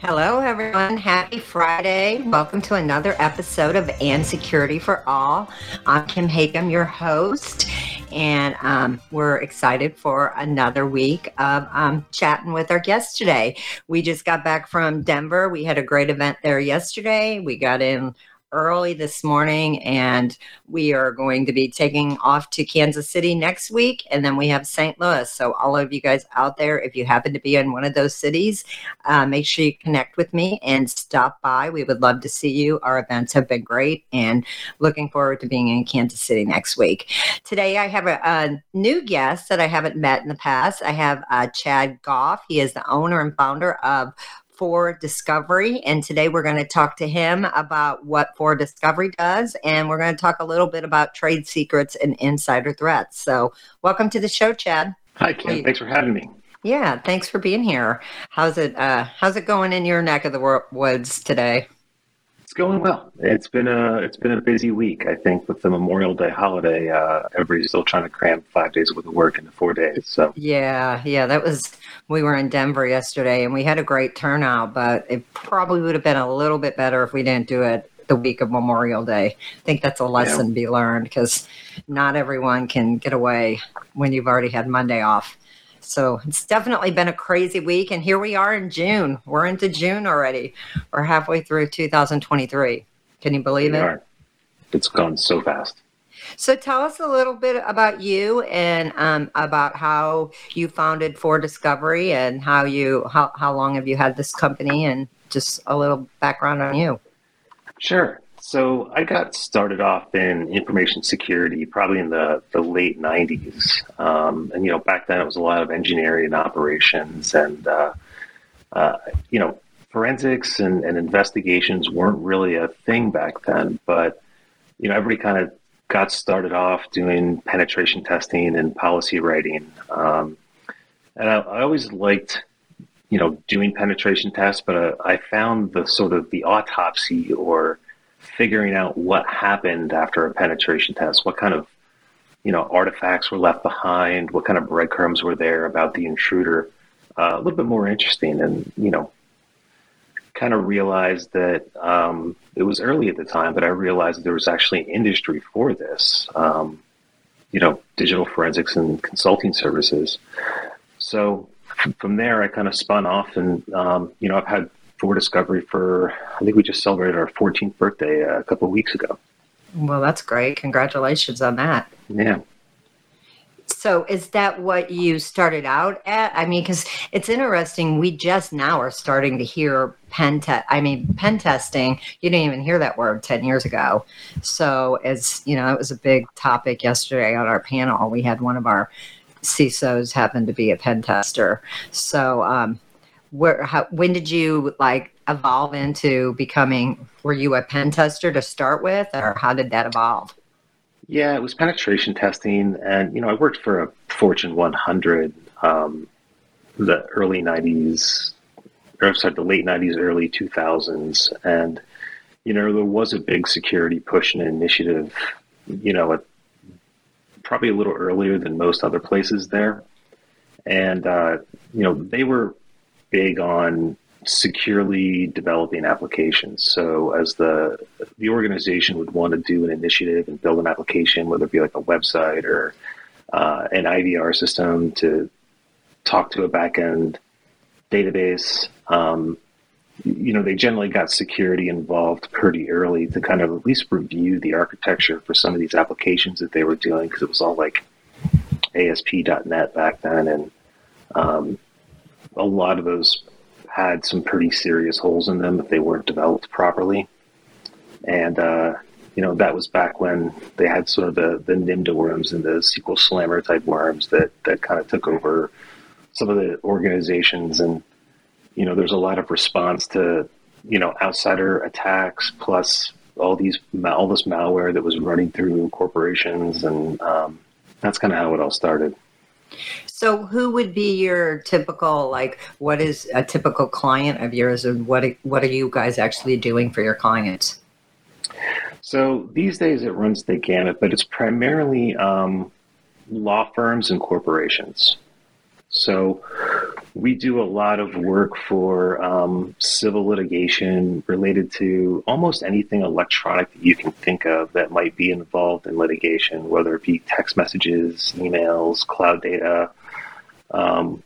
Hello, everyone. Happy Friday. Welcome to another episode of And Security for All. I'm Kim Hakim, your host, and um, we're excited for another week of um, chatting with our guests today. We just got back from Denver. We had a great event there yesterday. We got in early this morning, and we are going to be taking off to Kansas City next week, and then we have St. Louis. So, all of you guys out there, if you happen to be in one of those cities, uh, make sure you connect with me and stop by. We would love to see you. Our events have been great, and looking forward to being in Kansas City next week. Today, I have a, a new guest that I haven't met in the past. I have uh, Chad Gough. He is the owner and founder of 4Discovery. And today we're going to talk to him about what 4Discovery does. And we're going to talk a little bit about trade secrets and insider threats. So, welcome to the show, Chad. Hi, Kim. Thanks for having me. Yeah, thanks for being here. How's it? Uh, how's it going in your neck of the woods today? Going well. It's been a it's been a busy week. I think with the Memorial Day holiday, uh, everybody's still trying to cram five days worth of work into four days. So yeah, yeah, that was. We were in Denver yesterday, and we had a great turnout. But it probably would have been a little bit better if we didn't do it the week of Memorial Day. I think that's a lesson yeah. to be learned because not everyone can get away when you've already had Monday off. So it's definitely been a crazy week. And here we are in June. We're into June already. We're halfway through 2023. Can you believe we it? Are. It's gone so fast. So tell us a little bit about you and um, about how you founded 4Discovery and how you how, how long have you had this company and just a little background on you. Sure. So I got started off in information security probably in the, the late 90s. Um, and, you know, back then it was a lot of engineering and operations. And, uh, uh, you know, forensics and, and investigations weren't really a thing back then. But, you know, everybody kind of got started off doing penetration testing and policy writing. Um, and I, I always liked you know, doing penetration tests, but uh, I found the sort of the autopsy or figuring out what happened after a penetration test, what kind of you know artifacts were left behind, what kind of breadcrumbs were there about the intruder, uh, a little bit more interesting, and you know, kind of realized that um, it was early at the time, but I realized there was actually an industry for this. Um, you know, digital forensics and consulting services. So from there, I kind of spun off, and um, you know, I've had 4Discovery for, I think we just celebrated our 14th birthday uh, a couple of weeks ago. Well, that's great. Congratulations on that. Yeah. So, is that what you started out at? I mean, because it's interesting. We just now are starting to hear pen test. I mean, pen testing. You didn't even hear that word ten years ago. So, as you know, it was a big topic yesterday on our panel. We had one of our CISOs happen to be a pen tester. So, um, where how, when did you like evolve into becoming were you a pen tester to start with or how did that evolve? Yeah it was penetration testing and you know i worked for a fortune 100 um, the early 90s or sorry the late 90s early 2000s and you know there was a big security push and initiative you know at, probably a little earlier than most other places there and uh, you know they were big on securely developing applications. So as the the organization would want to do an initiative and build an application, whether it be like a website or uh, an IVR system to talk to a backend database, um, you know, they generally got security involved pretty early to kind of at least review the architecture for some of these applications that they were doing because it was all like ASP.NET back then and um, a lot of those had some pretty serious holes in them if they weren't developed properly. And, uh, you know, that was back when they had sort of the, the NIMDA worms and the SQL Slammer type worms that, that kind of took over some of the organizations. And, you know, there's a lot of response to you know, outsider attacks plus all these all this malware that was running through corporations, and um, that's kind of how it all started. So, who would be your typical like? What is a typical client of yours, and what what are you guys actually doing for your clients? So these days it runs the gamut, but it's primarily um, law firms and corporations. So we do a lot of work for um, civil litigation related to almost anything electronic that you can think of that might be involved in litigation, whether it be text messages, emails, cloud data, um,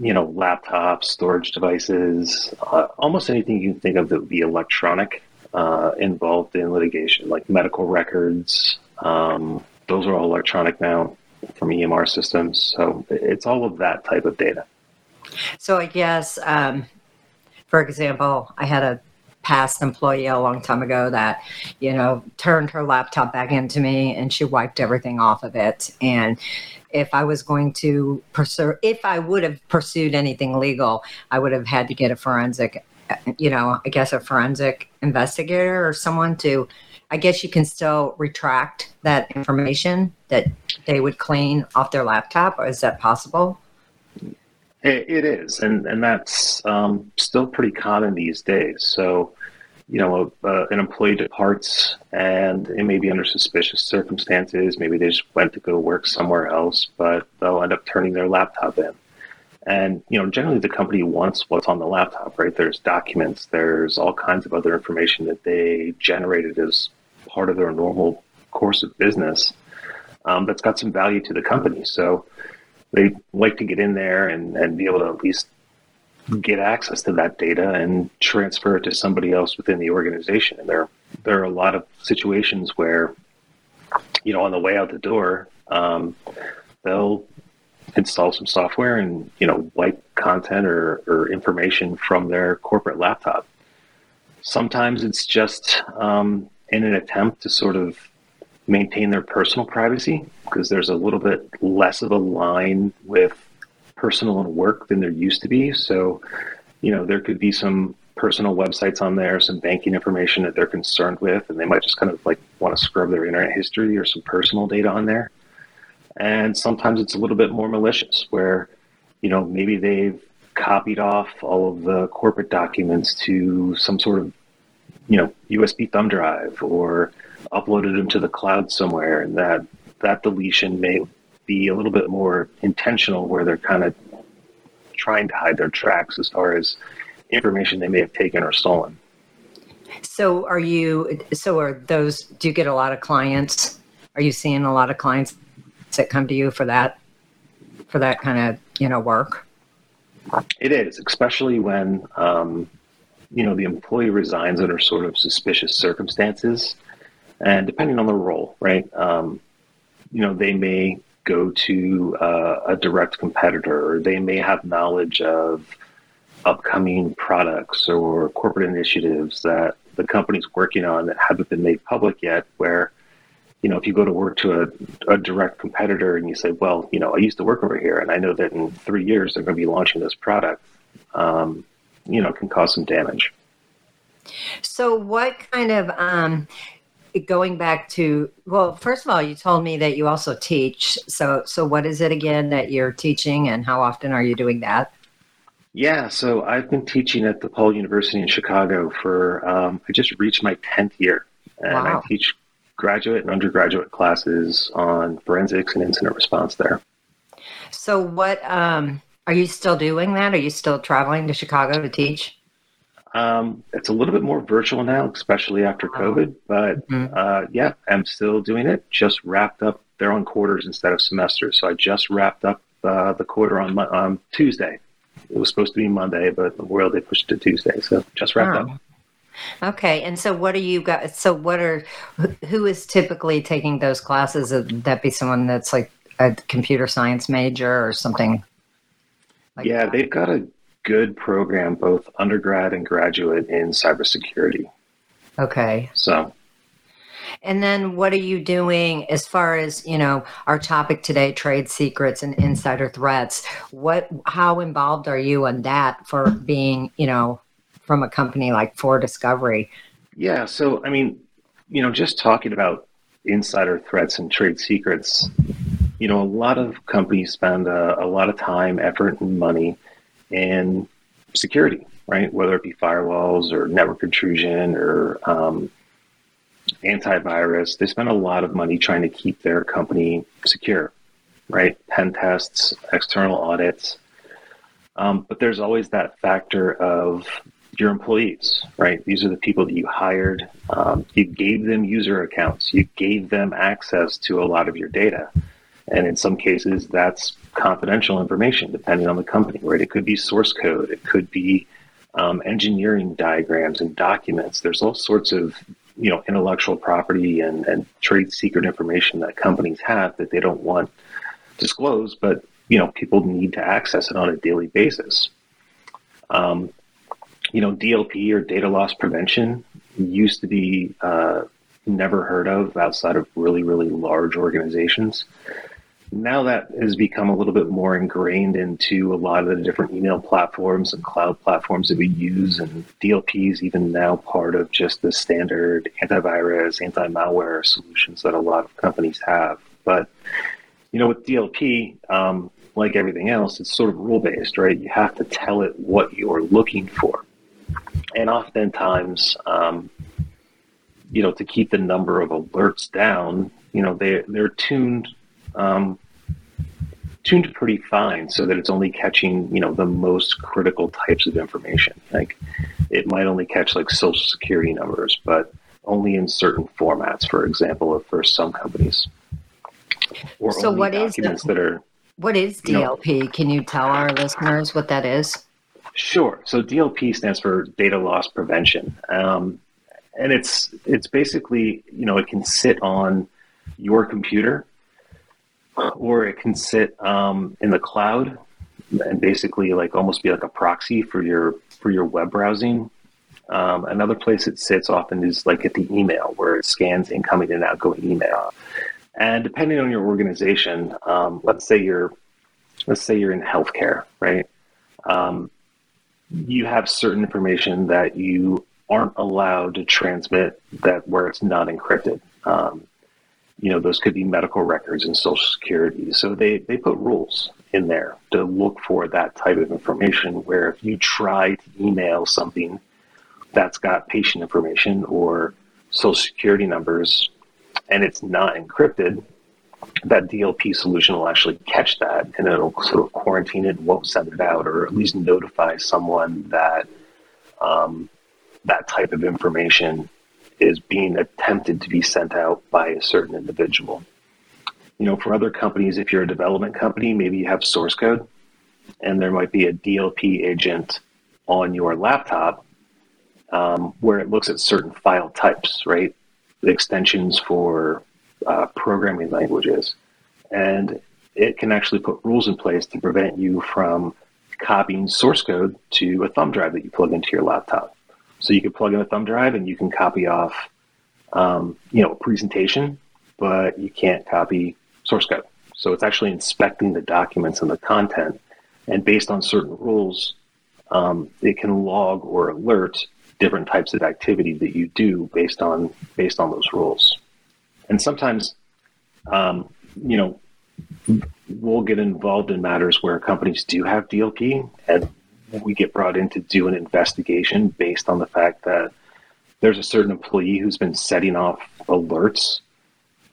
you know, laptops, storage devices, uh, almost anything you can think of that would be electronic uh, involved in litigation, like medical records. Um, those are all electronic now from EMR systems. So it's all of that type of data. So I guess, um, for example, I had a past employee a long time ago that, you know, turned her laptop back into me and she wiped everything off of it. And if I was going to pursue, if I would have pursued anything legal, I would have had to get a forensic, you know, I guess a forensic investigator or someone to, I guess you can still retract that information that they would clean off their laptop. Or is that possible? It is, and and that's um, still pretty common these days. So, you know, uh, an employee departs, and it may be under suspicious circumstances. Maybe they just went to go work somewhere else, but they'll end up turning their laptop in. And you know, generally the company wants what's on the laptop, right? There's documents, there's all kinds of other information that they generated as part of their normal course of business um, that's got some value to the company. So they like to get in there and, and be able to at least get access to that data and transfer it to somebody else within the organization. And there, there are a lot of situations where, you know, on the way out the door, um, they'll install some software and, you know, wipe content or, or information from their corporate laptop. Sometimes it's just um, in an attempt to sort of maintain their personal privacy because there's a little bit less of a line with personal and work than there used to be. So, you know, there could be some personal websites on there, some banking information that they're concerned with, and they might just kind of like want to scrub their internet history or some personal data on there. And sometimes it's a little bit more malicious where, you know, maybe they've copied off all of the corporate documents to some sort of, you know, USB thumb drive or uploaded them to the cloud somewhere, and that that deletion may be a little bit more intentional, where they're kind of trying to hide their tracks as far as information they may have taken or stolen. So, are you? So, are those? Do you get a lot of clients? Are you seeing a lot of clients that come to you for that, for that kind of you know work? It is, especially when um, you know the employee resigns under sort of suspicious circumstances and depending on the role, right? Um, you know, they may go to uh, a direct competitor, or they may have knowledge of upcoming products or corporate initiatives that the company's working on that haven't been made public yet. Where, you know, if you go to work to a, a direct competitor and you say, well, you know, I used to work over here, and I know that in three years they're going to be launching this product, um, you know, can cause some damage. So, what kind of um, going back to well first of all you told me that you also teach. So so what is it again that you're teaching and how often are you doing that? Yeah so i've been teaching at DePaul University in chicago for um, i just reached my 10th year. And wow. i teach graduate and undergraduate classes on forensics and incident response there. So what um, are you still doing that? Are you still traveling to chicago to teach um, it's a little bit more virtual now, especially after. COVID. But mm-hmm. uh, yeah, I'm still doing it. Just wrapped up. They're on quarters instead of semesters, so I just wrapped up uh, the quarter on on Tuesday. It was supposed to be Monday, but the world they pushed it to Tuesday, so just wrapped up. Okay, and so what are you guys? So what are who is typically taking those classes? Would that be someone that's like a computer science major or something? Like yeah, that? they've got a good program, both undergrad and graduate, in cybersecurity. Okay. So. And then what are you doing as far as, you know, our topic today, trade secrets and insider threats? What how involved are you in that for being, you know, from a company like 4Discovery? Yeah, so I mean, you know, just talking about insider threats and trade secrets, you know, a lot of companies spend a, a lot of time, effort, and money in security, right? Whether it be firewalls or network intrusion or um, antivirus, they spend a lot of money trying to keep their company secure, right? Pen tests, external audits. Um, but there's always that factor of your employees, right? These are the people that you hired. Um, you gave them user accounts. You gave them access to a lot of your data. And in some cases, that's confidential information, depending on the company, right? It could be source code. It could be um, engineering diagrams and documents. There's all sorts of you know intellectual property and, and trade secret information that companies have that they don't want disclosed, but you know people need to access it on a daily basis. Um, you know, DLP or data loss prevention used to be uh, never heard of outside of really really large organizations now that has become a little bit more ingrained into a lot of the different email platforms and cloud platforms that we use and DLP is even now part of just the standard antivirus, anti-malware solutions that a lot of companies have. But, you know, with DLP, um, like everything else, it's sort of rule-based, right? You have to tell it what you're looking for. And oftentimes, um, you know, to keep the number of alerts down, you know, they, they're tuned um, tuned pretty fine so that it's only catching you know the most critical types of information. Like it might only catch like social security numbers but only in certain formats for example for some companies. Or so what is the, that are what is dlp you know, can you tell our listeners what that is? Sure. So dlp stands for data loss prevention. Um, and it's it's basically you know it can sit on your computer or it can sit um, in the cloud and basically like almost be like a proxy for your for your web browsing. Um, another place it sits often is like at the email where it scans incoming and outgoing email. And depending on your organization, um, let's say you're let's say you're in healthcare, right? Um, you have certain information that you aren't allowed to transmit that where it's not encrypted. Um, you know, those could be medical records and social security. So they, they put rules in there to look for that type of information where if you try to email something that's got patient information or social security numbers and it's not encrypted, that DLP solution will actually catch that and it'll sort of quarantine it and won't send it out or at least notify someone that um, that type of information is being attempted to be sent out by a certain individual. You know, for other companies, if you're a development company, maybe you have source code and there might be a DLP agent on your laptop um, where it looks at certain file types, right? The extensions for uh, programming languages. And it can actually put rules in place to prevent you from copying source code to a thumb drive that you plug into your laptop. So you can plug in a thumb drive and you can copy off, um, you know, a presentation, but you can't copy source code. So it's actually inspecting the documents and the content, and based on certain rules, um, it can log or alert different types of activity that you do based on based on those rules. And sometimes, um, you know, we'll get involved in matters where companies do have DLP, and we get brought in to do an investigation based on the fact that there's a certain employee who's been setting off alerts.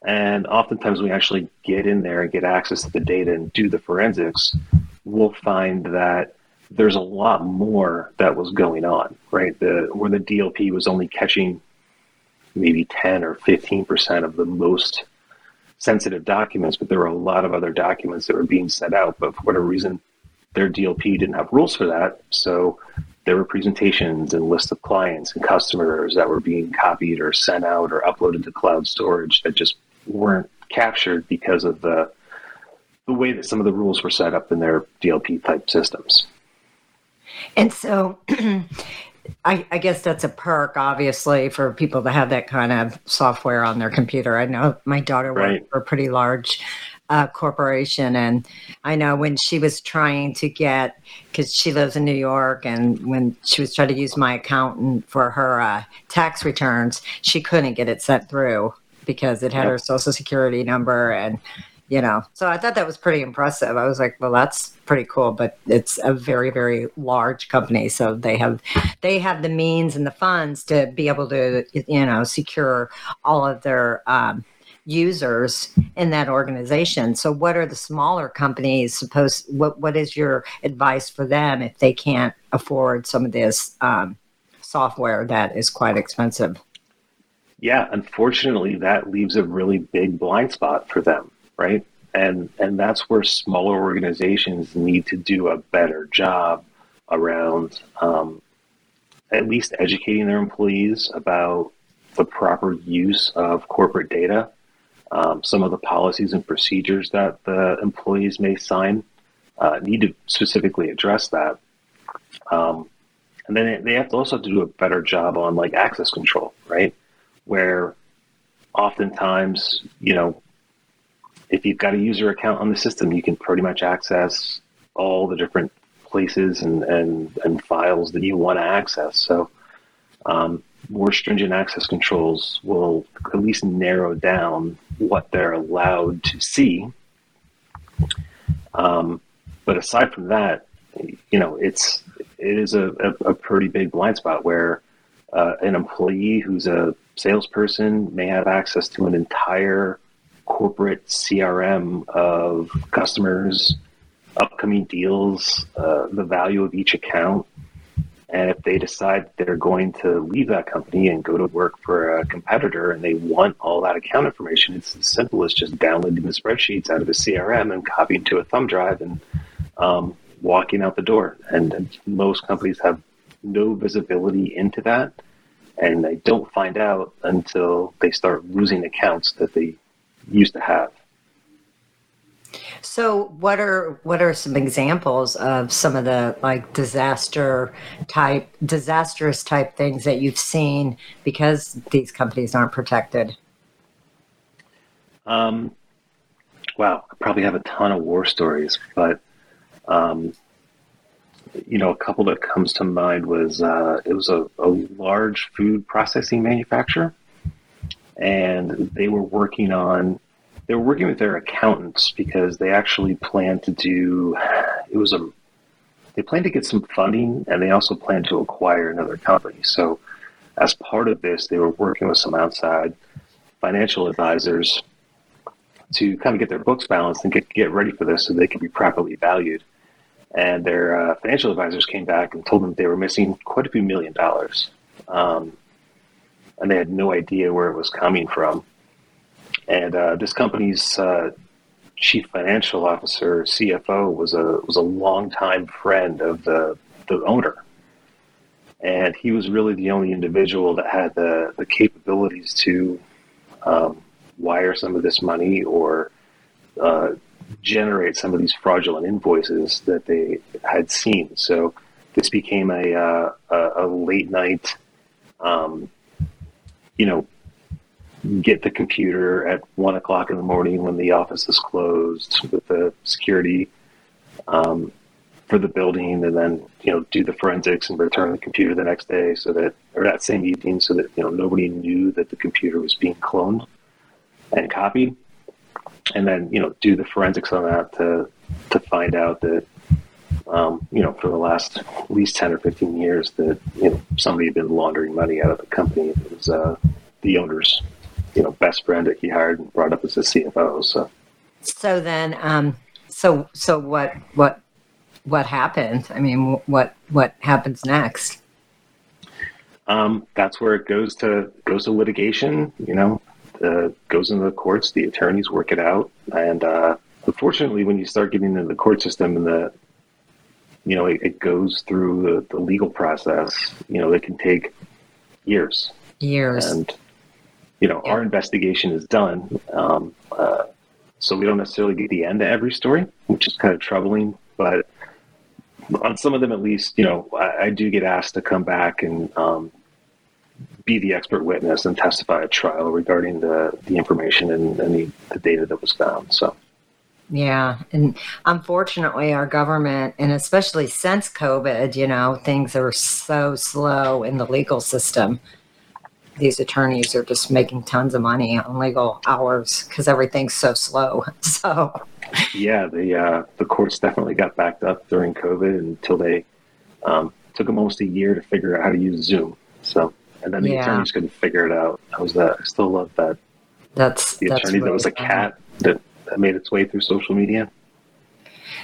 And oftentimes, we actually get in there and get access to the data and do the forensics. We'll find that there's a lot more that was going on, right? The where the DLP was only catching maybe 10 or 15 percent of the most sensitive documents, but there were a lot of other documents that were being sent out. But for whatever reason, their DLP didn't have rules for that. So there were presentations and lists of clients and customers that were being copied or sent out or uploaded to cloud storage that just weren't captured because of the the way that some of the rules were set up in their DLP type systems. And so I, I, guess that's a perk, obviously, for people to have that kind of software on their computer. I know my daughter worked right. for a pretty large uh, corporation. And I know when she was trying to get, because she lives in New York, and when she was trying to use my accountant for her uh, tax returns, she couldn't get it sent through because it had yep. her social security number and you know so i thought that was pretty impressive i was like well that's pretty cool but it's a very very large company so they have they have the means and the funds to be able to you know secure all of their um, users in that organization. So what are the smaller companies supposed what what is your advice for them if they can't afford some of this um, software that is quite expensive? Yeah, unfortunately that leaves a really big blind spot for them, right? And and that's where smaller organizations need to do a better job around um, at least educating their employees about the proper use of corporate data um, some of the policies and procedures that the employees may sign uh, need to specifically address that. Um, and then they have to also do a better job on like access control, right? Where oftentimes, you know, if you've got a user account on the system, you can pretty much access all the different places and, and, and files that you want to access. So, um, more stringent access controls will at least narrow down what they're allowed to see. Um, but aside from that, you know, it's it is a, a, a pretty big blind spot where uh, an employee who's a salesperson may have access to an entire corporate CRM of customers, upcoming deals, uh, the value of each account, and if they decide they're going to leave that company and go to work for a competitor and they want all that account information, it's as simple as just downloading the spreadsheets out of a CRM and copying to a thumb drive and um, walking out the door. And, and most companies have no visibility into that. And they don't find out until they start losing accounts that they used to have. So, what are what are some examples of some of the like disaster type, disastrous type things that you've seen because these companies aren't protected? Um, wow, I probably have a ton of war stories, but um, you know, a couple that comes to mind was uh, it was a, a large food processing manufacturer, and they were working on they were working with their accountants because they actually planned to do it was a they planned to get some funding and they also planned to acquire another company. So as part of this, they were working with some outside financial advisors to kind of get their books balanced and get, get ready for this so they could be properly valued. And their uh, financial advisors came back and told them they were missing quite a few million dollars. Um, and they had no idea where it was coming from. And uh, this company's uh, chief financial officer, CFO, was a was a longtime friend of the the owner, and he was really the only individual that had the the capabilities to um, wire some of this money or uh, generate some of these fraudulent invoices that they had seen. So this became a uh, a, a, late night, um, you know, get the computer at one o'clock in the morning when the office is closed with the security um, for the building, and then you know do the forensics and return the computer the next day, so that or that same evening, so that you know nobody knew that the computer was being cloned and copied, and then you know do the forensics on that to to find out that. Um, you know, for the last at least ten or fifteen years, that you know somebody had been laundering money out of the company. It was uh, the owners you know best friend that he hired and brought up as a CFO. So, so then, um, so so what what what happened? I mean, what what happens next? Um, that's where it goes to goes to litigation. You know, uh, goes into the courts. The attorneys work it out, and uh, unfortunately, when you start getting into the court system and the you know, it, it goes through the, the legal process. You know, it can take years. Years. And you know, yeah. our investigation is done. Um, uh, so we don't necessarily get the end of every story, which is kind of troubling. But on some of them, at least, you know, I, I do get asked to come back and um, be the expert witness and testify at trial regarding the, the information and, and the, the data that was found. So. Yeah. And unfortunately, our government, and especially since COVID, you know, things are so slow in the legal system. These attorneys are just making tons of money on legal hours because everything's so slow. So, yeah, the uh, the courts definitely got backed up during COVID until they um, took them almost a year to figure out how to use Zoom. So, and then the Yeah. attorneys couldn't figure it out. I was that. I still love that. that's The that's attorney that was a cat that, that made its way through social media.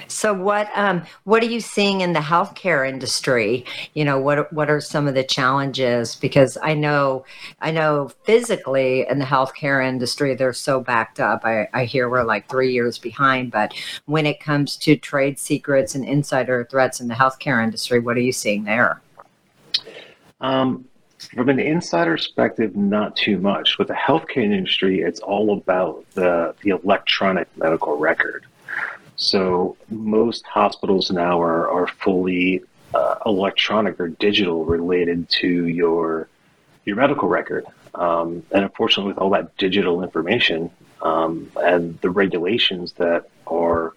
So what um what are you seeing in the healthcare industry? You know, what what are some of the challenges because I know I know physically in the healthcare industry they're so backed up. I, I hear we're like 3 years behind, but when it comes to trade secrets and insider threats in the healthcare industry, what are you seeing there? Um, from an insider perspective, not too much. With the healthcare industry, it's all about the, the electronic medical record. So most hospitals now are, are fully uh, electronic or digital related to your your medical record. Um, and unfortunately, with all that digital information um, and the regulations that are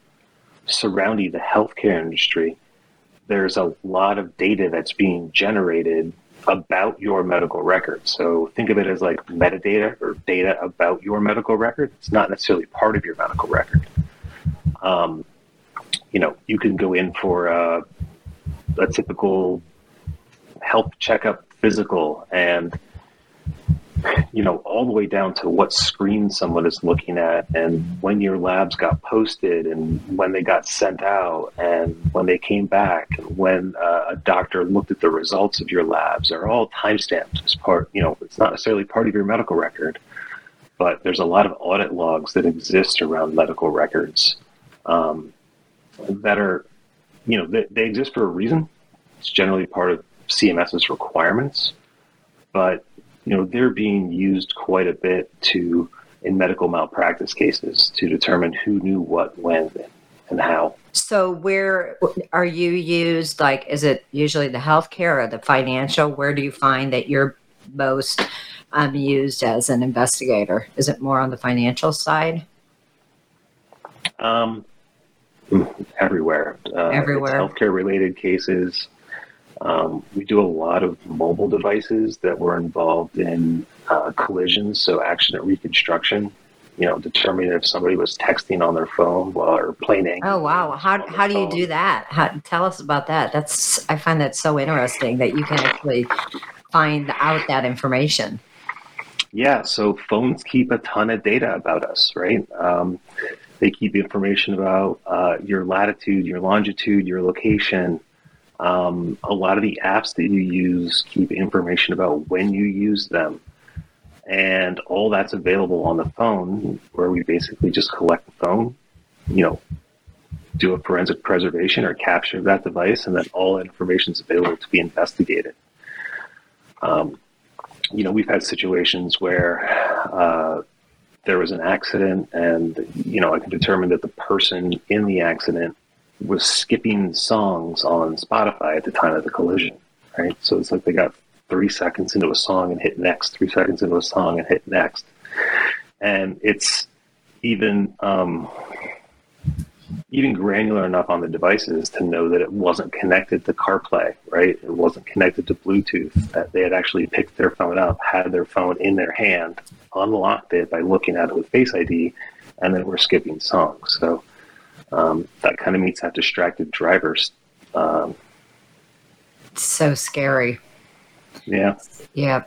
surrounding the healthcare industry, there's a lot of data that's being generated about your medical record. So think of it as like metadata or data about your medical record. It's not necessarily part of your medical record. Um, you know, you can go in for a, a typical health checkup physical and you know all the way down to what screen someone is looking at and when your labs got posted and when they got sent out and when they came back and when uh, a doctor looked at the results of your labs are all timestamped as part you know it's not necessarily part of your medical record but there's a lot of audit logs that exist around medical records um, that are you know they, they exist for a reason it's generally part of cms's requirements but you know they're being used quite a bit to in medical malpractice cases to determine who knew what when and how So where are you used like is it usually the healthcare or the financial? Where do you find that you're most um, used as an investigator? Is it more on the financial side? um, everywhere uh, Everywhere. healthcare related cases um, we do a lot of mobile devices that were involved in uh, collisions so accident reconstruction you know determining if somebody was texting on their phone while or playing Oh wow! How how do you do that? How, tell us about that. That's I find that so interesting that you can actually find out that information. Yeah, so phones keep a ton of data about us, right? Um, they keep information about uh, your latitude, your longitude, your location. Um, a lot of the apps that you use keep information about when you use them. And all that's available on the phone, where we basically just collect the phone, you know, do a forensic preservation or capture that device, and then all that information is available to be investigated. Um, you know, we've had situations where uh, there was an accident, and you know, I can determine that the person in the accident was skipping songs on Spotify at the time of the collision. Right, so it's like they got three seconds into a song and hit next, three seconds into a song and hit next, and it's even um, even granular enough on the devices to know that it wasn't connected to CarPlay, right? It wasn't connected to Bluetooth. That they had actually picked their phone up, had their phone in their hand, unlocked it by looking at it with Face ID, and then we're skipping songs. So um, that kind of meets that distracted drivers. Um, It's so scary. yeah. Yeah.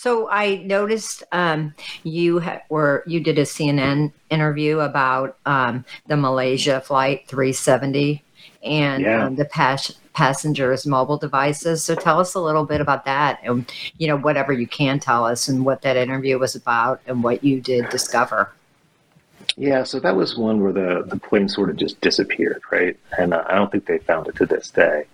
So I noticed um, you ha- were you did a CNN interview about um, the Malaysia flight 370 and Yeah. um, the pas- passengers' mobile devices. So tell us a little bit about that, and you know whatever you can tell us, and what that interview was about, and what you did discover. Yeah, so that was one where the, the plane sort of just disappeared, right? And uh, I don't think they found it to this day.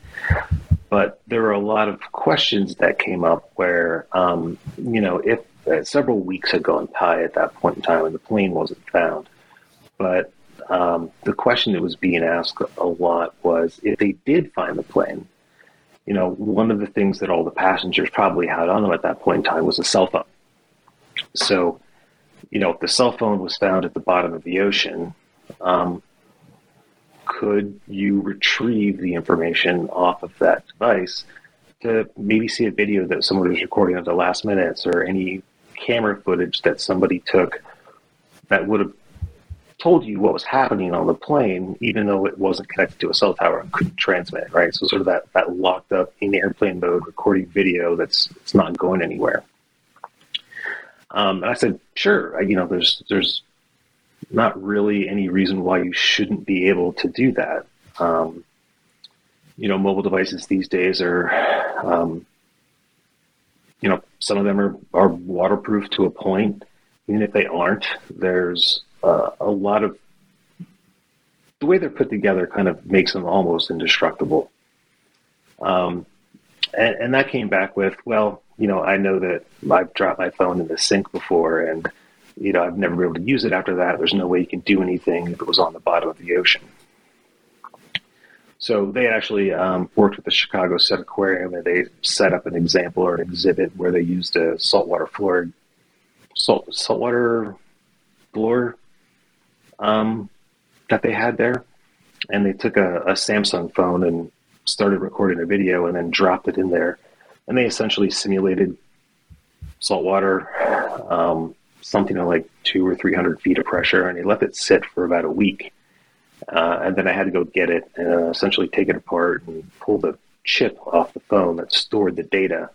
But there were a lot of questions that came up where, um, you know, if uh, several weeks had gone by at that point in time and the plane wasn't found. But um, the question that was being asked a lot was if they did find the plane, you know, one of the things that all the passengers probably had on them at that point in time was a cell phone. So, you know, if the cell phone was found at the bottom of the ocean, um, could you retrieve the information off of that device to maybe see a video that someone was recording at the last minutes or any camera footage that somebody took that would have told you what was happening on the plane, even though it wasn't connected to a cell tower and couldn't transmit, right? So sort of that, that locked up in airplane mode recording video that's it's not going anywhere. Um, and I said, sure, I, you know, there's there's not really any reason why you shouldn't be able to do that. Um, you know, mobile devices these days are, um, you know, some of them are, are waterproof to a point. Even if they aren't, there's uh, a lot of the way they're put together kind of makes them almost indestructible. Um, and, and that came back with, well, you know, I know that I've dropped my phone in the sink before and you know, I've never been able to use it after that. There's no way you can do anything if it was on the bottom of the ocean. So they actually um, worked with the Chicago Shedd Aquarium and they set up an example or an exhibit where they used a saltwater floor, salt saltwater floor um, that they had there, and they took a, a Samsung phone and started recording a video and then dropped it in there, and they essentially simulated saltwater. Um, something like two or three hundred feet of pressure, and he let it sit for about a week. Uh, and then I had to go get it uh, essentially take it apart and pull the chip off the phone that stored the data,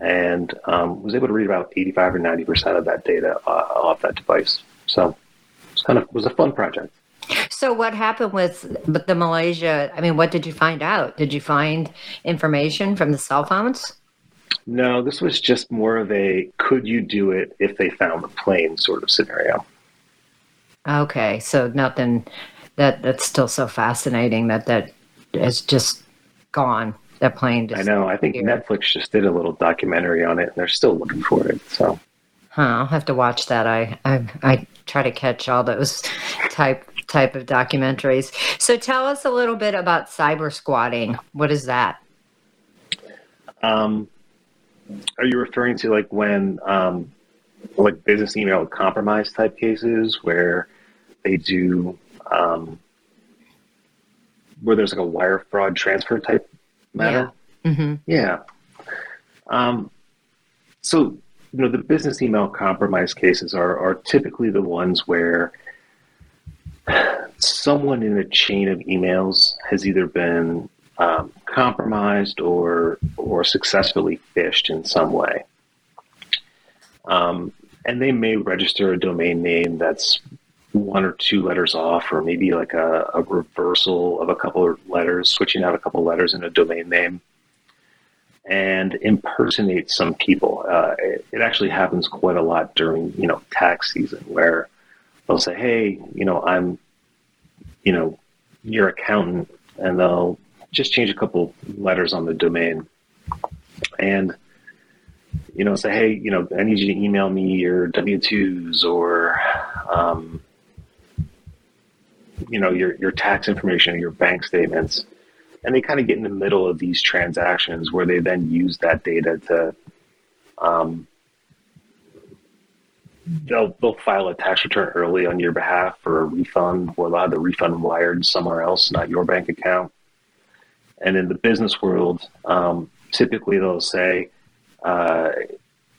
and um, was able to read about eighty-five or ninety percent of that data uh, off that device. So it's kind of it was a fun project. So what happened with the Malaysia? I mean, what did you find out? Did you find information from the cell phones? No, this was just more of a could you do it if they found the plane sort of scenario. Okay, so nothing that that's still so fascinating that that is just gone. That plane. I know. I think Netflix just did a little documentary on it, and they're still looking for it. So, huh? I'll have to watch that. I I, I try to catch all those type type of documentaries. So, tell us a little bit about cyber squatting. What is that? Um, are you referring to like when um, like business email compromise type cases where they do um, where there's like a wire fraud transfer type matter? Yeah. Mm-hmm. yeah. Um, so you know the business email compromise cases are are typically the ones where someone in a chain of emails has either been um, compromised or or successfully phished in some way. Um, and they may register a domain name that's one or two letters off, or maybe like a, a reversal of a couple of letters, switching out a couple of letters in a domain name, and impersonate some people. Uh, it, it actually happens quite a lot during you know tax season, where they'll say, "Hey, you know, I'm, you know, your accountant," and they'll just change a couple letters on the domain. And you know say hey you know i need you to email me your w2s or um, you know your your tax information or your bank statements. And they kind of get in the middle of these transactions where they then use that data to um, they'll they'll file a tax return early on your behalf for a refund. Or allow the refund wired somewhere else not your bank account and in the business world, um, typically they'll say, uh,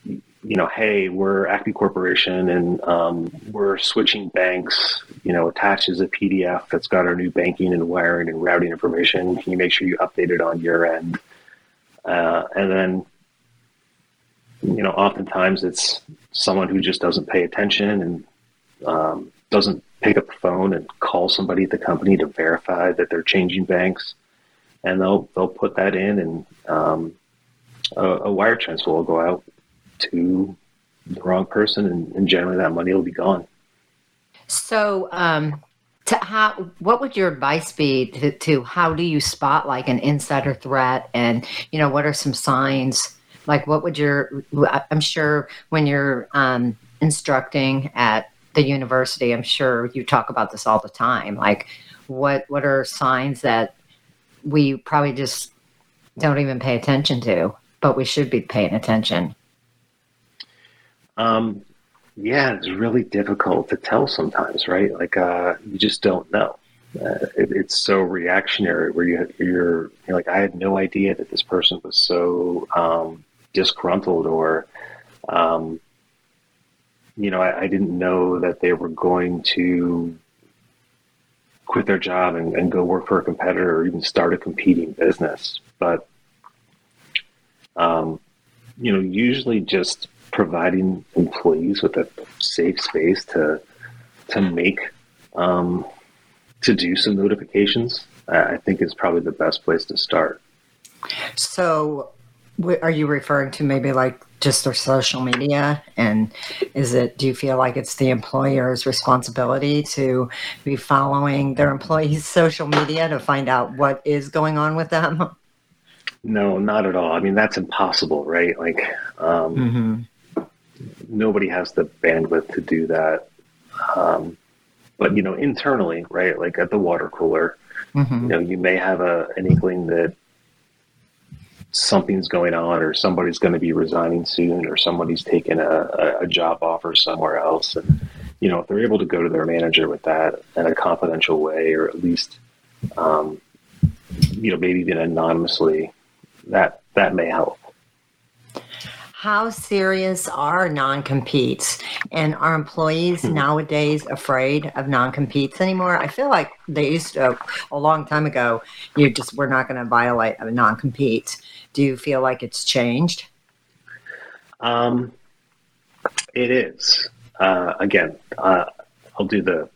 you know, hey, we're Acme Corporation and um, we're switching banks. You know, attaches a PDF that's got our new banking and wiring and routing information. Can you make sure you update it on your end? Uh, and then, you know, oftentimes it's someone who just doesn't pay attention and um, doesn't pick up the phone and call somebody at the company to verify that they're changing banks and they'll they'll put that in, and um, a, a, wire transfer will go out to the wrong person, and, and generally that money will be gone. So, um, to how what would your advice be to, to how do you spot like an insider threat, and you know what are some signs? Like, what would your? I'm sure when you're um, instructing at the university, I'm sure you talk about this all the time. Like, what what are signs that we probably just don't even pay attention to, but we should be paying attention. Um, Yeah, it's really difficult to tell sometimes, right? Like uh, you just don't know. Uh, it, it's so reactionary where you you're, you're like I had no idea that this person was so um, disgruntled or um, you know I, I, didn't know that they were going to quit their job and, and go work for a competitor or even start a competing business but um, you know usually just providing employees with a safe space to to make um, to do some notifications, I think is probably the best place to start. So, are you referring to maybe like just their social media? And is it, do you feel like it's the employer's responsibility to be following their employees' social media to find out what is going on with them? No, not at all. I mean, that's impossible, right? Like, um, mm-hmm nobody has the bandwidth to do that. Um, but you know, internally, right? Like at the water cooler, mm-hmm. you know, you may have a an inkling that something's going on, or somebody's going to be resigning soon, or somebody's taking a, a job offer somewhere else, and you know, if they're able to go to their manager with that in a confidential way, or at least, um, you know, maybe even anonymously, that that may help. How serious are non-competes? And are employees hmm. nowadays afraid of non-competes anymore? I feel like they used to a long time ago you just we're not going to violate a non-compete do you feel like it's changed? Um it is. Uh, again uh, i'll do the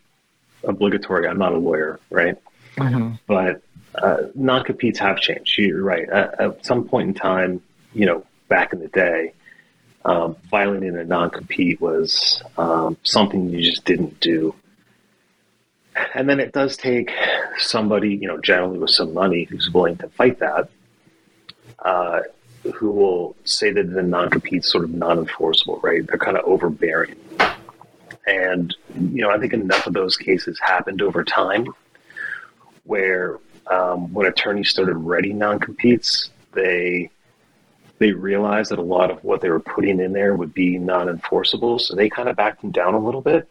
obligatory i'm not a lawyer right? Mm-hmm. but uh, non-competes have changed. You're right. At, at some point in time you know back in the day, um, filing a non-compete was um, something you just didn't do. And then it does take somebody, you know, generally with some money, who's willing to fight that, uh, who will say that the non-compete sort of non-enforceable, right? They're kind of overbearing. And, you know, I think enough of those cases happened over time where um, when attorneys started writing non-competes, they they realized that a lot of what they were putting in there would be non-enforceable, so they kind of backed them down a little bit.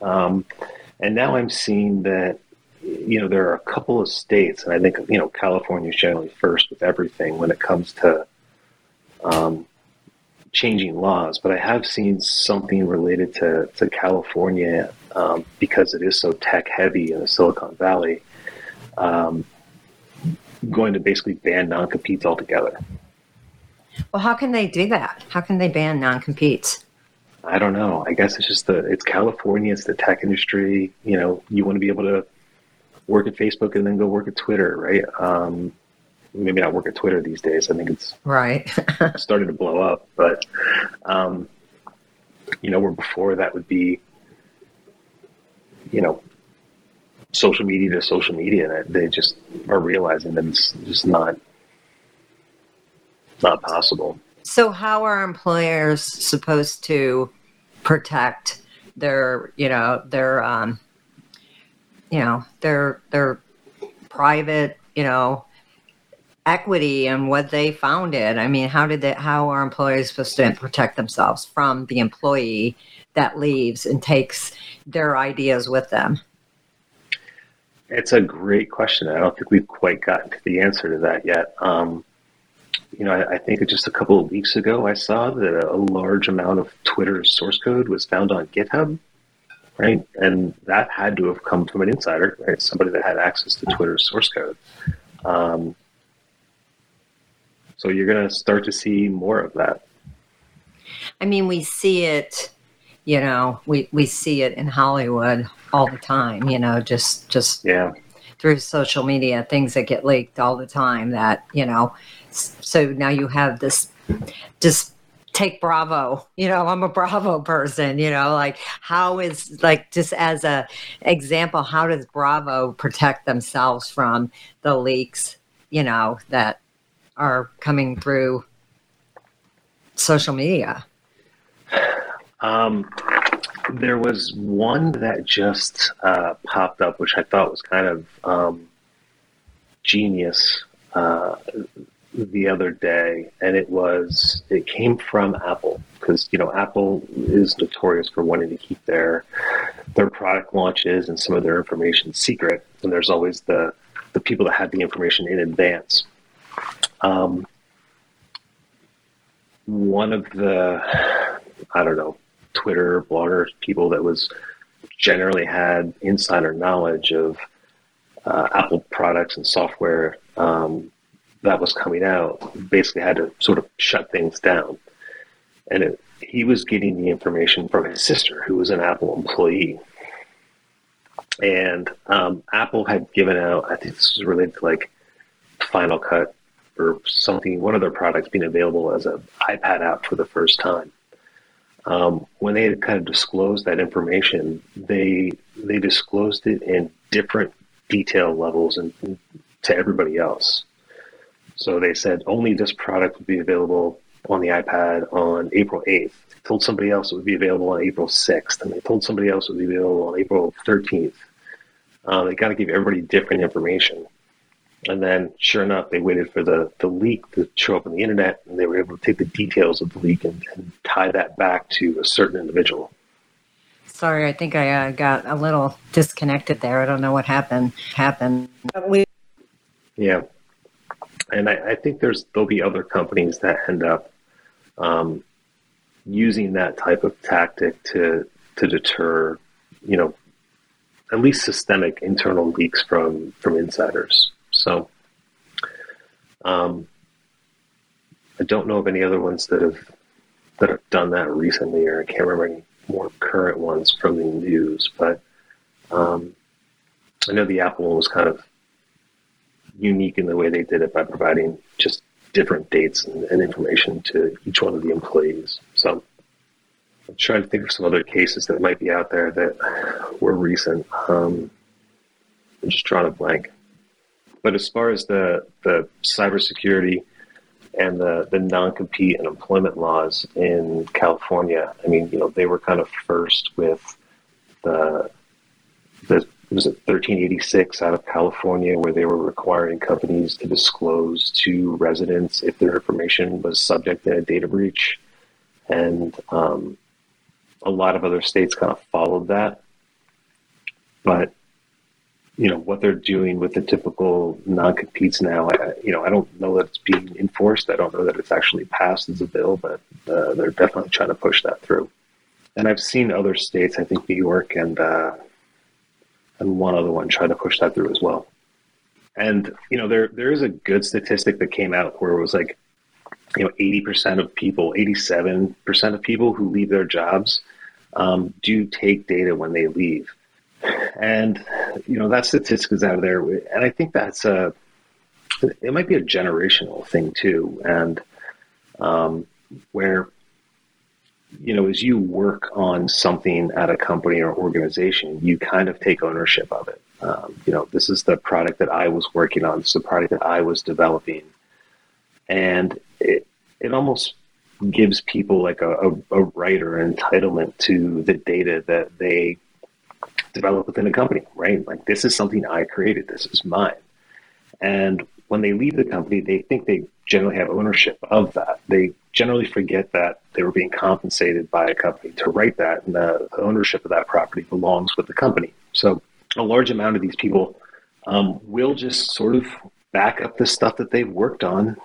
Um, and now I'm seeing that you know there are a couple of states, and I think you know California is generally first with everything when it comes to um, changing laws. But I have seen something related to to California um, because it is so tech heavy in the Silicon Valley. Um, going to basically ban non-competes altogether. Well, how can they do that? How can they ban non-competes? I don't know. I guess it's just the it's California. It's the tech industry. You know, you want to be able to work at Facebook and then go work at Twitter, right? Um, maybe not work at Twitter these days. I think it's right starting to blow up, but um, you know, where before that would be, you know, social media to social media, and they just are realizing that it's just not not possible. So, how are employers supposed to protect their, you know, their, um, you know, their their private, you know, equity and what they founded? I mean, how did they? How are employers supposed to protect themselves from the employee that leaves and takes their ideas with them? It's a great question. I don't think we've quite gotten to the answer to that yet. Um, you know, I, I, think just a couple of weeks ago, I saw that a large amount of Twitter's source code was found on GitHub, right? And that had to have come from an insider, right? Somebody that had access to Twitter's source code. Um, so you're going to start to see more of that. I mean, we see it, you know, we, we see it in Hollywood all the time, you know, just, just yeah. through social media, things that get leaked all the time that, you know, so now you have this just take bravo you know i'm a bravo person you know like how is like just as a example how does bravo protect themselves from the leaks you know that are coming through social media? Um there was one that just uh, popped up which i thought was kind of um, genius uh, the other day, and it was it came from Apple because you know Apple is notorious for wanting to keep their their product launches and some of their information secret, and there's always the the people that had the information in advance. Um, one of the I don't know Twitter blogger people that was generally had insider knowledge of uh, Apple products and software um, that was coming out basically had to sort of shut things down. And it, he was getting the information from his sister, who was an Apple employee. And um, Apple had given out, I think this was related to like Final Cut or something, one of their products being available as an iPad app for the first time. Um, when they kind of disclosed that information, they they disclosed it in different detail levels and to everybody else. So they said only this product would be available on the iPad on April 8th. They told somebody else it would be available on April 6th, and they told somebody else it would be available on April 13th. Uh, they got to give everybody different information. And then, sure enough, they waited for the, the leak to show up on the internet, and they were able to take the details of the leak and, and tie that back to a certain individual. Sorry, I think I uh, got a little disconnected there. I don't know what happened. Happened. We- Yeah, and I, I, think there's there'll be other companies that end up um, using that type of tactic to to deter, you know, at least systemic internal leaks from from insiders. So, um, I don't know of any other ones that have that have done that recently, or I can't remember any more current ones from the news. But um, I know the Apple one was kind of unique in the way they did it by providing just different dates and, and information to each one of the employees. So I'm trying to think of some other cases that might be out there that were recent. Um, I'm just drawing a blank. But as far as the the cybersecurity and the the non-compete and employment laws in California, I mean, you know, they were kind of first with the the was it 1386 out of California, where they were requiring companies to disclose to residents if their information was subject to a data breach, and um, a lot of other states kind of followed that. But you know what they're doing with the typical non-competes now. I, you know, I don't know that it's being enforced. I don't know that it's actually passed as a bill, but uh, they're definitely trying to push that through. And I've seen other states. I think New York and uh, and one other one try to push that through as well. And you know, there there is a good statistic that came out where it was like, you know, eighty percent of people, eighty seven percent of people who leave their jobs um, do take data when they leave. And you know, that statistic is out there, and I think that's a it might be a generational thing too, and um, where you know, as you work on something at a company or organization, you kind of take ownership of it. Um, you know, this is the product that I was working on. This is the product that I was developing, and it it almost gives people like a, a, a right or entitlement to the data that they develop within a company, right? Like this is something I created. This is mine. And when they leave the company, they think they generally have ownership of that. They generally forget that they were being compensated by a company to write that, and the, ownership of that property belongs with the company. So a large amount of these people um, will just sort of back up the stuff that they've worked on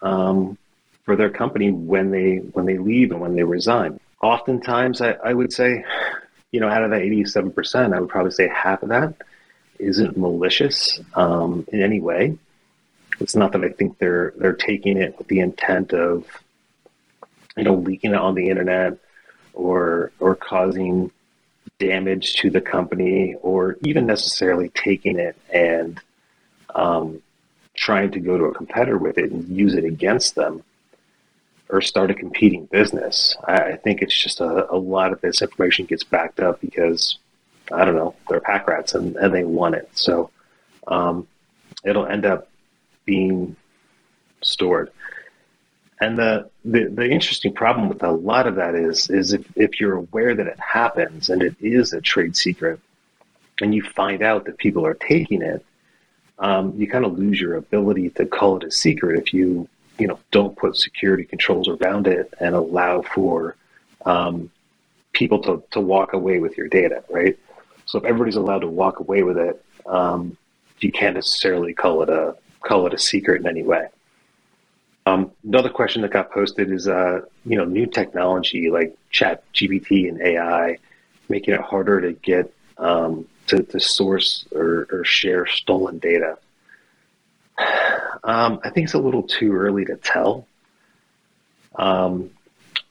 um, for their company when they when they leave and when they resign. Oftentimes, I, I would say, you know, out of that eighty-seven percent, I would probably say half of that isn't malicious um, in any way. It's not that I think they're they're taking it with the intent of you know, leaking it on the internet or or causing damage to the company or even necessarily taking it and um, trying to go to a competitor with it and use it against them or start a competing business. I, I think it's just a, a, lot of this information gets backed up because I don't know they're pack rats and, and they want it, so um, it'll end up being stored. And the, the, the interesting problem with a lot of that is is if, if you're aware that it happens and it is a trade secret, and you find out that people are taking it, um, you kind of lose your ability to call it a secret if you you know don't put security controls around it and allow for um, people to, to walk away with your data, right? So if everybody's allowed to walk away with it, um, you can't necessarily call it a call it a secret in any way. Um, another question that got posted is, uh, you know, new technology like Chat GPT and AI making it harder to get um, to, to source or, or share stolen data. Um, I think it's a little too early to tell. Um,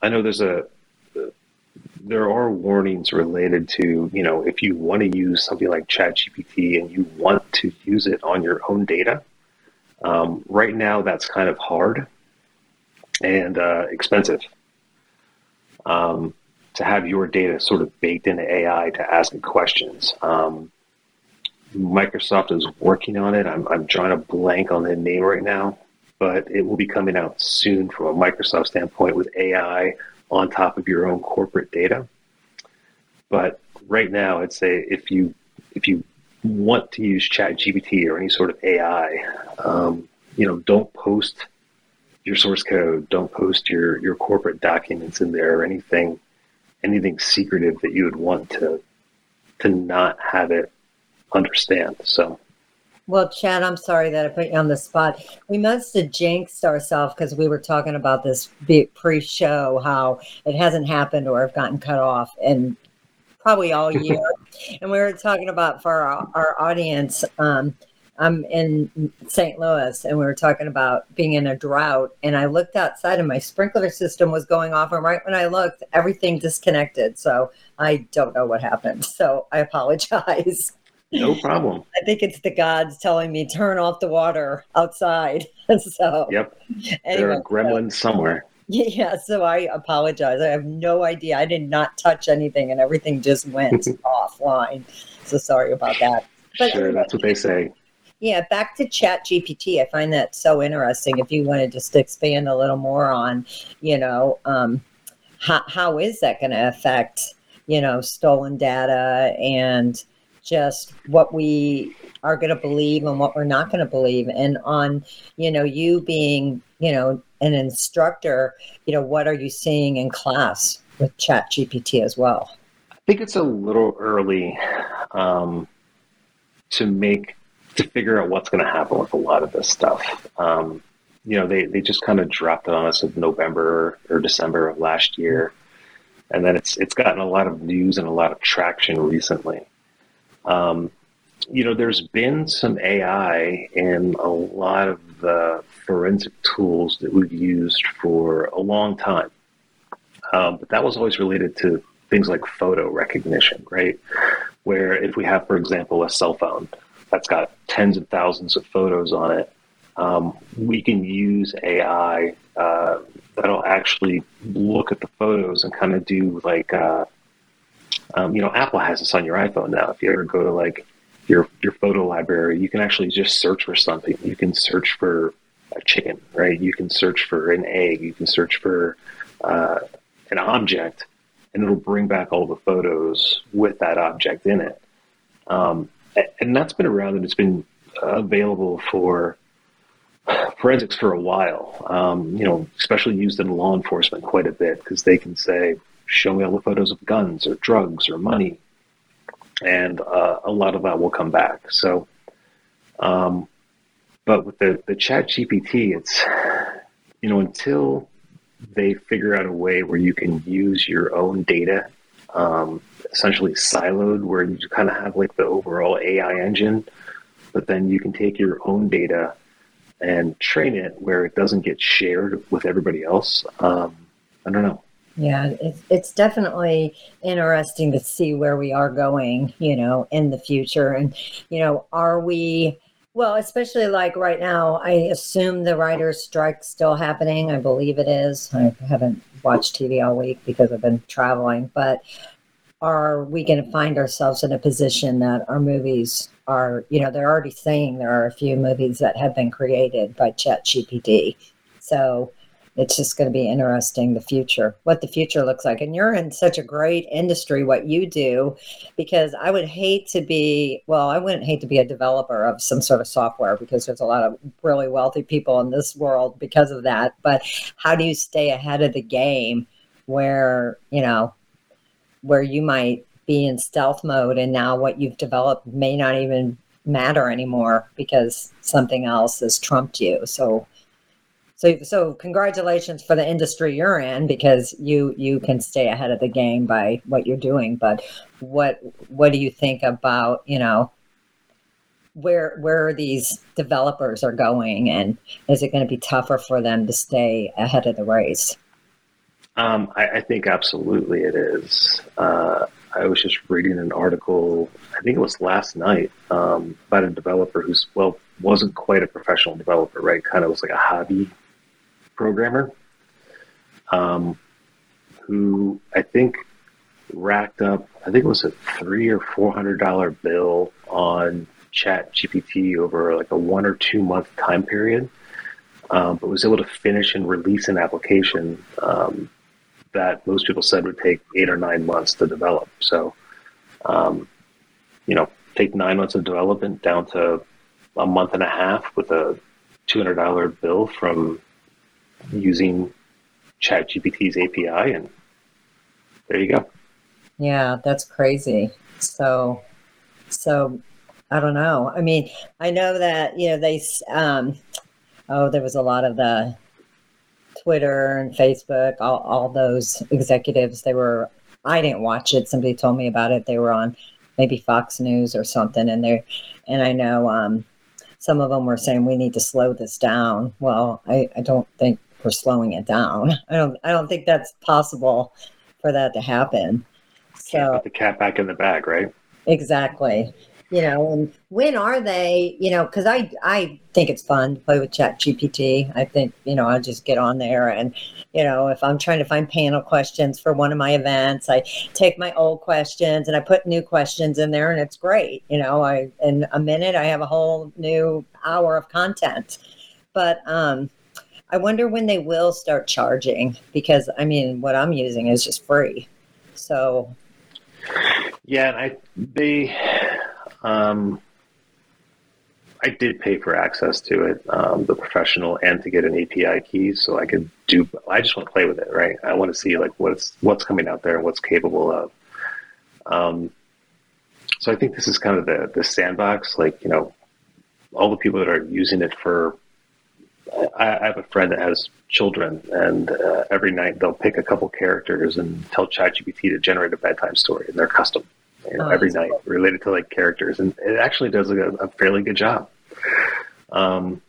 I know there's a there are warnings related to you know if you want to use something like ChatGPT and you want to use it on your own data. Um, right now, that's kind of hard and uh, expensive um, to have your data sort of baked into AI to ask it questions. Um, Microsoft is working on it. I'm, I'm drawing a blank on the name right now, but it will be coming out soon from a Microsoft standpoint with AI on top of your own corporate data. But right now, I'd say if you if you want to use ChatGPT or any sort of AI, um, you know, don't post your source code, don't post your your corporate documents in there or anything anything secretive that you would want to to not have it understand. So. Well, Chad, I'm sorry that I put you on the spot. We must have jinxed ourselves because we were talking about this pre-show how it hasn't happened or have gotten cut off, and probably all year. and we were talking about for our, our audience. Um, I'm in St. Louis, and we were talking about being in a drought. And I looked outside, and my sprinkler system was going off. And right when I looked, everything disconnected. So I don't know what happened. So I apologize. No problem. I think it's the gods telling me turn off the water outside. so yep, anyway, there are gremlins so, somewhere. Yeah, so I apologize. I have no idea. I did not touch anything, and everything just went offline. So sorry about that. But sure, that's what they say. Yeah, back to Chat GPT. I find that so interesting. If you want to just expand a little more on, you know, um, how, how is that going to affect, you know, stolen data and just what we are going to believe and what we're not going to believe and on you know you being you know an instructor you know what are you seeing in class with chat gpt as well? I think it's a little early um, to make to figure out what's going to happen with a lot of this stuff. Um, you know they, they just kind of dropped it on us in november or december of last year. And then it's it's gotten a lot of news and a lot of traction recently. Um, you know, there's been some AI in a lot of the forensic tools that we've used for a long time. Um, but that was always related to things like photo recognition, right? Where if we have, for example, a cell phone that's got tens of thousands of photos on it, um, we can use AI uh, that'll actually look at the photos and kind of do like uh, um, you know, Apple has this on your iPhone now. If you ever go to like your your photo library, you can actually just search for something. You can search for a chicken, right? You can search for an egg. You can search for uh, an object, and it'll bring back all the photos with that object in it. Um, and that's been around and it's been available for forensics for a while. Um, you know, especially used in law enforcement quite a bit because they can say, show me all the photos of guns or drugs or money, and uh, a lot of that will come back. So, um, but with the the Chat GPT, it's you know until they figure out a way where you can use your own data, um, essentially siloed, where you kind of have like the overall AI engine, but then you can take your own data and train it where it doesn't get shared with everybody else. Um, I don't know. Yeah, it's, it's definitely interesting to see where we are going, you know, in the future. And, you know, are we, well, especially like right now, I assume the writer's strike still happening. I believe it is. I haven't watched TV all week because I've been traveling, but are we going to find ourselves in a position that our movies are, you know, they're already saying there are a few movies that have been created by Chat GPT. So, it's just going to be interesting the future what the future looks like. And you're in such a great industry what you do because i would hate to be well i wouldn't hate to be a developer of some sort of software because there's a lot of really wealthy people in this world because of that. But how do you stay ahead of the game where you know where you might be in stealth mode and now what you've developed may not even matter anymore because something else has trumped you? So so, so congratulations for the industry you're in because you you can stay ahead of the game by what you're doing. But what what do you think about you know where where these developers are going, and is it going to be tougher for them to stay ahead of the race? Um, I, I, think absolutely it is. Uh, I was just reading an article, I think it was last night, um, about a developer who's well wasn't quite a professional developer, right? Kind of was like a hobby programmer um, who I think racked up, I think it was a three or four hundred dollar bill on Chat GPT over like a one or two month time period, um, but was able to finish and release an application um, that most people said would take eight or nine months to develop. So, um, you know, take nine months of development down to a month and a half with a two hundred dollar bill from using ChatGPT's API, and there you go. Yeah, that's crazy. So, so I don't know. I mean, I know that you know they. Um, oh, there was a lot of the Twitter and Facebook, all, all those executives. They were. I didn't watch it. Somebody told me about it. They were on maybe Fox News or something, and they and I know um, some of them were saying we need to slow this down. Well, I, I don't think we're slowing it down. I don't I don't think that's possible for that to happen. So put the cat back in the bag, right? Exactly. You know, and when are they? You know, because I I think it's fun to play with Chat GPT. I think you know I just get on there and you know if I'm trying to find panel questions for one of my events, I take my old questions and I put new questions in there, and it's great. You know, I in a minute I have a whole new hour of content. But um, I wonder when they will start charging because I mean, what I'm using is just free. So, yeah, and I they, um, I did pay for access to it, um, the professional, and to get an API key, so I could do. I just want to play with it, right? I want to see like what's what's coming out there and what's capable of. Um, so I think this is kind of the the sandbox, like you know, all the people that are using it for I, I have a friend that has children, and uh, every night they'll pick a couple characters and tell ChatGPT to generate a bedtime story, and they're custom. You know, oh, every night cool. related to like characters, and it actually does a, a fairly good job. Um,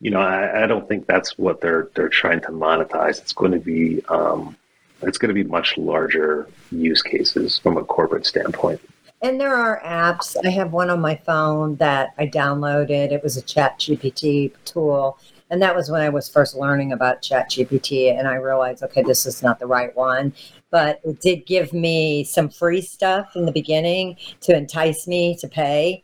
you know, I, I, don't think that's what they're they're trying to monetize. It's going to be um, it's going to be much larger use cases from a corporate standpoint. And there are apps. I have one on my phone that I downloaded. It was a Chat GPT tool. And that was when I was first learning about Chat GPT. And I realized, okay, this is not the right one. But it did give me some free stuff in the beginning to entice me to pay.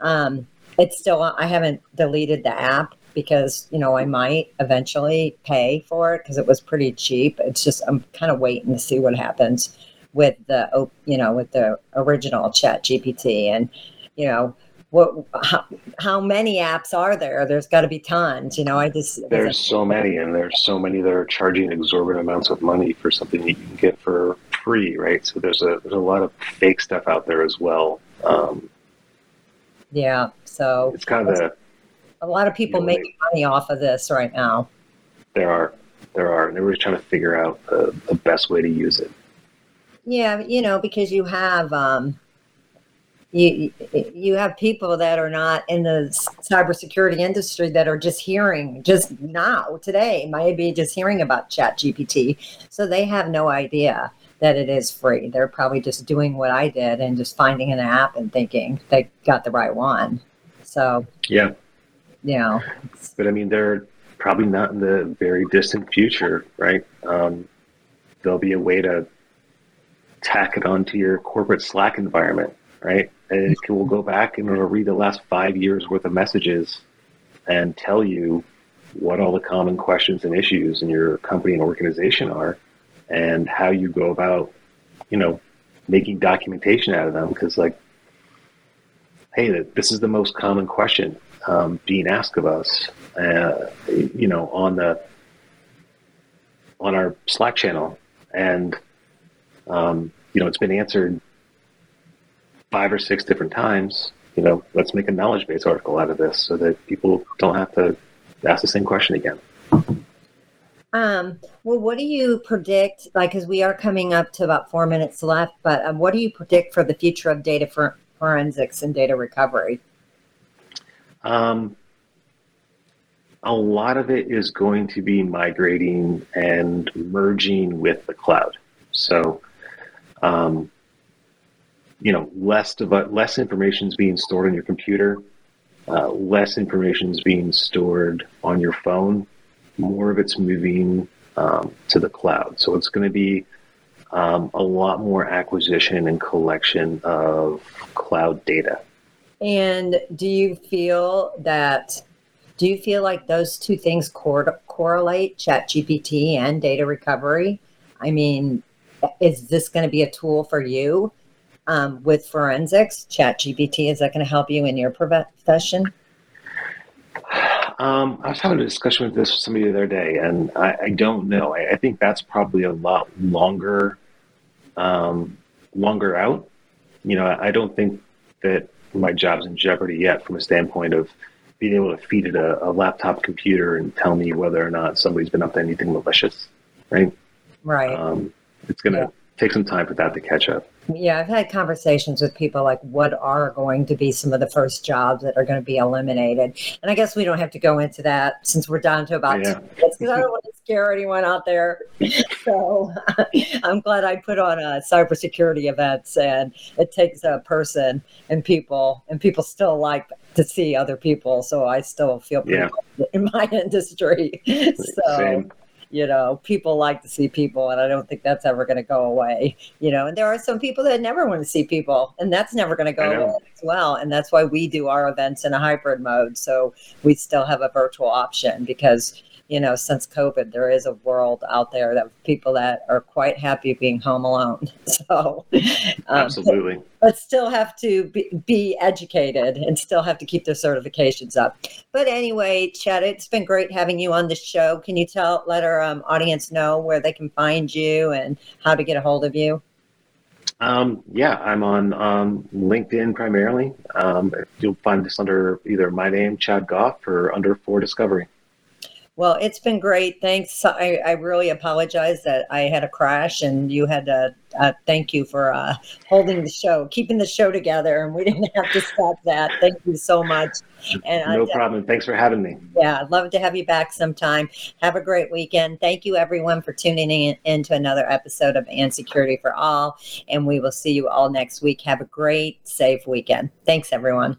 Um, it's still, I haven't deleted the app because, you know, I might eventually pay for it because it was pretty cheap. It's just, I'm kind of waiting to see what happens with the you know with the original chat gpt and you know what how, how many apps are there? There's got to be tons you know i just there's so many and there's so many that are charging exorbitant amounts of money for something that you can get for free right? So there's a there's a lot of fake stuff out there as well um, yeah so it's kind of a, a lot of people you know, making money off of this right now. There are there are and everybody's trying to figure out the, the best way to use it yeah, you know, because you have um, you you have people that are not in the cybersecurity industry that are just hearing just now today maybe just hearing about chat gpt so they have no idea that it is free. They're probably just doing what i did and just finding an app and thinking they got the right one. So yeah. you know. But i mean they're probably not in the very distant future right? Um, there'll be a way to tack it onto your corporate Slack environment, right? It will go back and it'll read the last five years worth of messages and tell you what all the common questions and issues in your company and organization are, and how you go about, you know, making documentation out of them. Because like, hey, this is the most common question um, being asked of us, uh, you know, on the on our Slack channel, and um, you know, it's been answered five or six different times. You know, let's make a knowledge base article out of this so that people don't have to ask the same question again. Um, well, what do you predict? Like, because we are coming up to about four minutes left, but um, what do you predict for the future of data for forensics and data recovery? Um, a lot of it is going to be migrating and merging with the cloud. So, um, you know, less dev- less information is being stored on your computer, uh, less information is being stored on your phone. More of it's moving um, to the cloud. So it's going to be um, a lot more acquisition and collection of cloud data. And do you feel that? Do you feel like those two things cor- correlate, ChatGPT and data recovery? I mean, is this going to be a tool for you um, with forensics? ChatGPT is that going to help you in your profession? Um, I was having a discussion with this with somebody the other day, and I, I don't know. I, I, think that's probably a lot longer, um, longer out. You know, I, I don't think that my job's in jeopardy yet from a standpoint of being able to feed it a, a, laptop computer and tell me whether or not somebody's been up to anything malicious, right? Right. Um, it's going to yeah. take some time for that to catch up. Yeah, I've had conversations with people like, what are going to be some of the first jobs that are going to be eliminated? And I guess we don't have to go into that since we're down to about yeah. because I don't want to scare anyone out there. so I'm glad I put on a cybersecurity events, and it takes a person and people, and people still like to see other people. So I still feel yeah. in my industry. so. Same you know people like to see people and i don't think that's ever going to go away you know and there are some people that never want to see people and that's never going to go away as well and that's why we do our events in a hybrid mode so we still have a virtual option because you know, since COVID, there is a world out there that people that are quite happy being home alone. So, um, absolutely, but, but, still have to be, be, educated and still have to keep their certifications up. But anyway, Chad, it's been great having you on the show. Can you tell, let our um, audience know where they can find you and how to get a hold of you? Um, yeah, I'm on um, LinkedIn primarily. Um, you'll find this under either my name, Chad Gough, or under 4Discovery. Well, it's been great. Thanks. I, I really apologize that I had a crash and you had to uh, thank you for uh, holding the show, keeping the show together, and we didn't have to stop that. Thank you so much. And no problem. Thanks for having me. Yeah, I'd love to have you back sometime. Have a great weekend. Thank you, everyone, for tuning in to another episode of And Security for All. And we will see you all next week. Have a great, safe weekend. Thanks, everyone.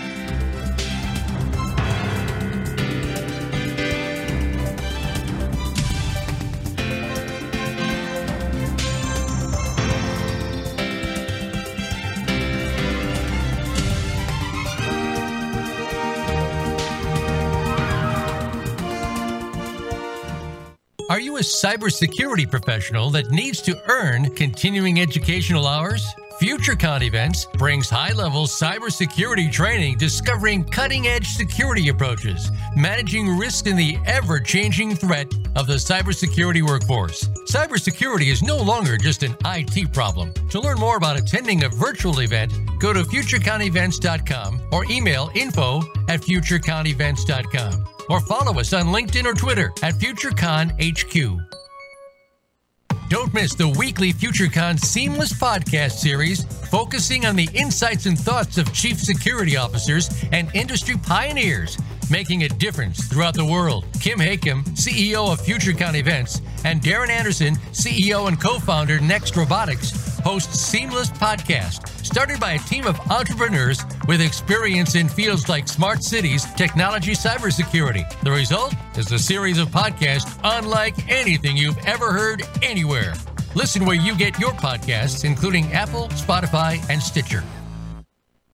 Cybersecurity professional that needs to earn continuing educational hours? FutureCon Events brings high level cybersecurity training discovering cutting edge security approaches, managing risk in the ever changing threat of the cybersecurity workforce. Cybersecurity is no longer just an IT problem. To learn more about attending a virtual event, go to futureconevents.com or email info at futureconevents.com or follow us on LinkedIn or Twitter at FutureCon HQ. Don't miss the weekly FutureCon Seamless podcast series focusing on the insights and thoughts of chief security officers and industry pioneers making a difference throughout the world. Kim Hakim, CEO of FutureCon Events, and Darren Anderson, CEO and co-founder Next Robotics, host Seamless Podcast, started by a team of entrepreneurs with experience in fields like smart cities, technology, cybersecurity. The result is a series of podcasts unlike anything you've ever heard anywhere. Listen where you get your podcasts, including Apple, Spotify, and Stitcher.